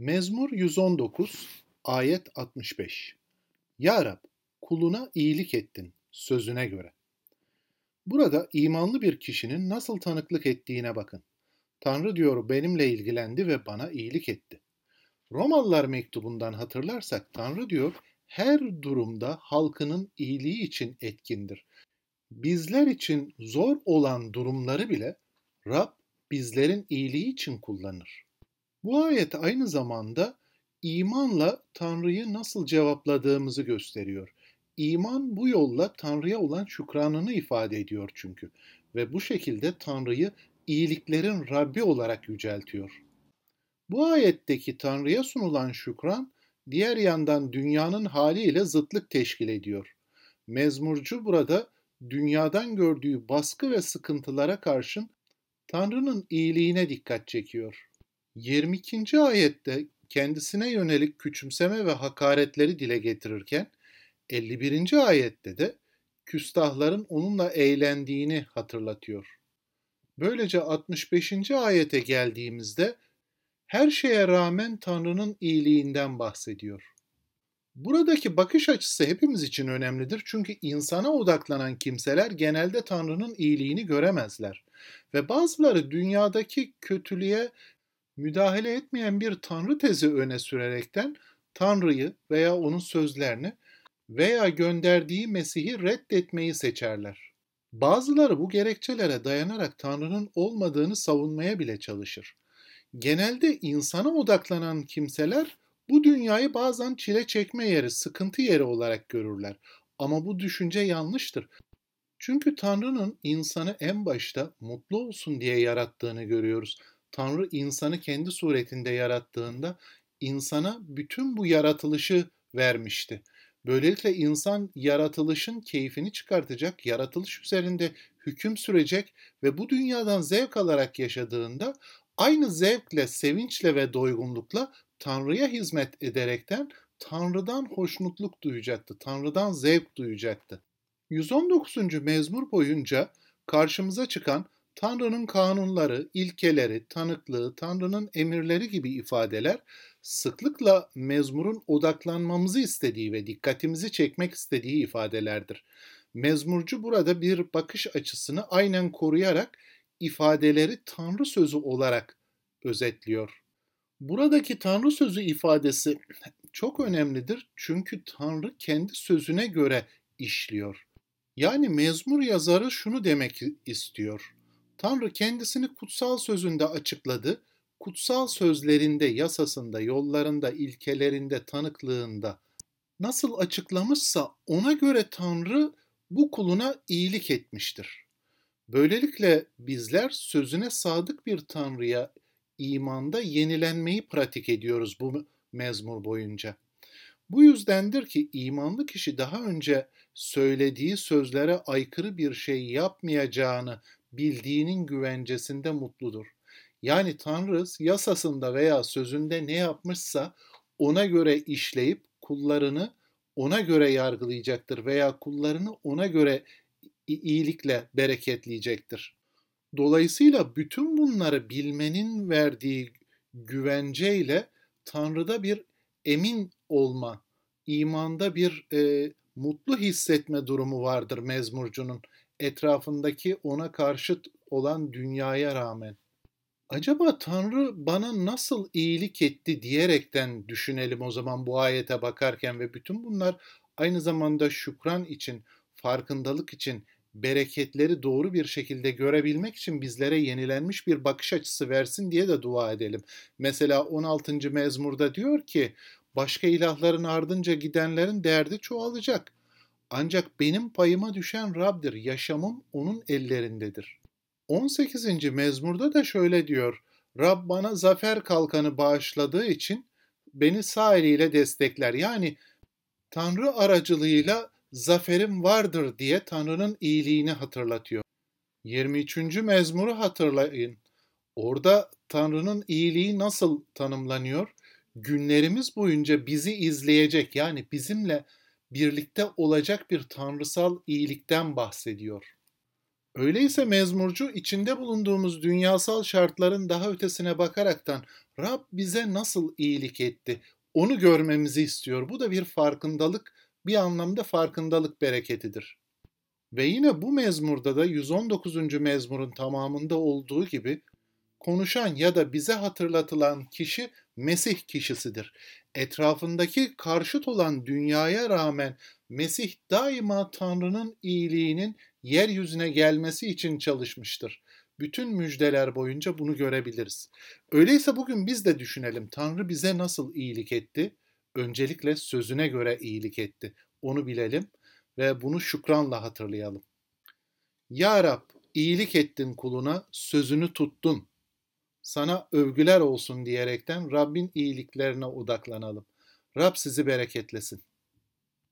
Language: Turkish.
Mezmur 119 ayet 65 Ya Rab kuluna iyilik ettin sözüne göre. Burada imanlı bir kişinin nasıl tanıklık ettiğine bakın. Tanrı diyor benimle ilgilendi ve bana iyilik etti. Romalılar mektubundan hatırlarsak Tanrı diyor her durumda halkının iyiliği için etkindir. Bizler için zor olan durumları bile Rab bizlerin iyiliği için kullanır. Bu ayet aynı zamanda imanla Tanrı'yı nasıl cevapladığımızı gösteriyor. İman bu yolla Tanrı'ya olan şükranını ifade ediyor çünkü ve bu şekilde Tanrı'yı iyiliklerin Rabbi olarak yüceltiyor. Bu ayetteki Tanrı'ya sunulan şükran diğer yandan dünyanın haliyle zıtlık teşkil ediyor. Mezmurcu burada dünyadan gördüğü baskı ve sıkıntılara karşın Tanrı'nın iyiliğine dikkat çekiyor. 22. ayette kendisine yönelik küçümseme ve hakaretleri dile getirirken 51. ayette de küstahların onunla eğlendiğini hatırlatıyor. Böylece 65. ayete geldiğimizde her şeye rağmen Tanrı'nın iyiliğinden bahsediyor. Buradaki bakış açısı hepimiz için önemlidir çünkü insana odaklanan kimseler genelde Tanrı'nın iyiliğini göremezler ve bazıları dünyadaki kötülüğe müdahale etmeyen bir tanrı tezi öne sürerekten Tanrı'yı veya onun sözlerini veya gönderdiği Mesih'i reddetmeyi seçerler. Bazıları bu gerekçelere dayanarak Tanrı'nın olmadığını savunmaya bile çalışır. Genelde insana odaklanan kimseler bu dünyayı bazen çile çekme yeri, sıkıntı yeri olarak görürler. Ama bu düşünce yanlıştır. Çünkü Tanrı'nın insanı en başta mutlu olsun diye yarattığını görüyoruz. Tanrı insanı kendi suretinde yarattığında insana bütün bu yaratılışı vermişti. Böylelikle insan yaratılışın keyfini çıkartacak, yaratılış üzerinde hüküm sürecek ve bu dünyadan zevk alarak yaşadığında aynı zevkle, sevinçle ve doygunlukla Tanrı'ya hizmet ederekten Tanrı'dan hoşnutluk duyacaktı, Tanrı'dan zevk duyacaktı. 119. mezmur boyunca karşımıza çıkan Tanrı'nın kanunları, ilkeleri, tanıklığı, Tanrı'nın emirleri gibi ifadeler sıklıkla mezmurun odaklanmamızı istediği ve dikkatimizi çekmek istediği ifadelerdir. Mezmurcu burada bir bakış açısını aynen koruyarak ifadeleri Tanrı sözü olarak özetliyor. Buradaki Tanrı sözü ifadesi çok önemlidir çünkü Tanrı kendi sözüne göre işliyor. Yani mezmur yazarı şunu demek istiyor. Tanrı kendisini kutsal sözünde açıkladı. Kutsal sözlerinde, yasasında, yollarında, ilkelerinde, tanıklığında nasıl açıklamışsa ona göre Tanrı bu kuluna iyilik etmiştir. Böylelikle bizler sözüne sadık bir Tanrı'ya imanda yenilenmeyi pratik ediyoruz bu mezmur boyunca. Bu yüzdendir ki imanlı kişi daha önce söylediği sözlere aykırı bir şey yapmayacağını bildiğinin güvencesinde mutludur. Yani Tanrı yasasında veya sözünde ne yapmışsa ona göre işleyip kullarını ona göre yargılayacaktır veya kullarını ona göre iyilikle bereketleyecektir. Dolayısıyla bütün bunları bilmenin verdiği güvenceyle Tanrı'da bir emin olma, imanda bir e, mutlu hissetme durumu vardır mezmurcunun etrafındaki ona karşıt olan dünyaya rağmen. Acaba Tanrı bana nasıl iyilik etti diyerekten düşünelim o zaman bu ayete bakarken ve bütün bunlar aynı zamanda şükran için, farkındalık için, bereketleri doğru bir şekilde görebilmek için bizlere yenilenmiş bir bakış açısı versin diye de dua edelim. Mesela 16. mezmurda diyor ki başka ilahların ardınca gidenlerin derdi çoğalacak. Ancak benim payıma düşen Rab'dir, yaşamım onun ellerindedir. 18. mezmurda da şöyle diyor. Rab bana zafer kalkanı bağışladığı için beni sağ eliyle destekler. Yani Tanrı aracılığıyla zaferim vardır diye Tanrı'nın iyiliğini hatırlatıyor. 23. mezmuru hatırlayın. Orada Tanrı'nın iyiliği nasıl tanımlanıyor? Günlerimiz boyunca bizi izleyecek yani bizimle birlikte olacak bir tanrısal iyilikten bahsediyor. Öyleyse mezmurcu içinde bulunduğumuz dünyasal şartların daha ötesine bakaraktan Rab bize nasıl iyilik etti onu görmemizi istiyor. Bu da bir farkındalık, bir anlamda farkındalık bereketidir. Ve yine bu mezmurda da 119. mezmurun tamamında olduğu gibi konuşan ya da bize hatırlatılan kişi Mesih kişisidir. Etrafındaki karşıt olan dünyaya rağmen Mesih daima Tanrı'nın iyiliğinin yeryüzüne gelmesi için çalışmıştır. Bütün müjdeler boyunca bunu görebiliriz. Öyleyse bugün biz de düşünelim Tanrı bize nasıl iyilik etti? Öncelikle sözüne göre iyilik etti. Onu bilelim ve bunu şükranla hatırlayalım. Ya Rab iyilik ettin kuluna, sözünü tuttun. Sana övgüler olsun diyerekten Rabbin iyiliklerine odaklanalım. Rab sizi bereketlesin.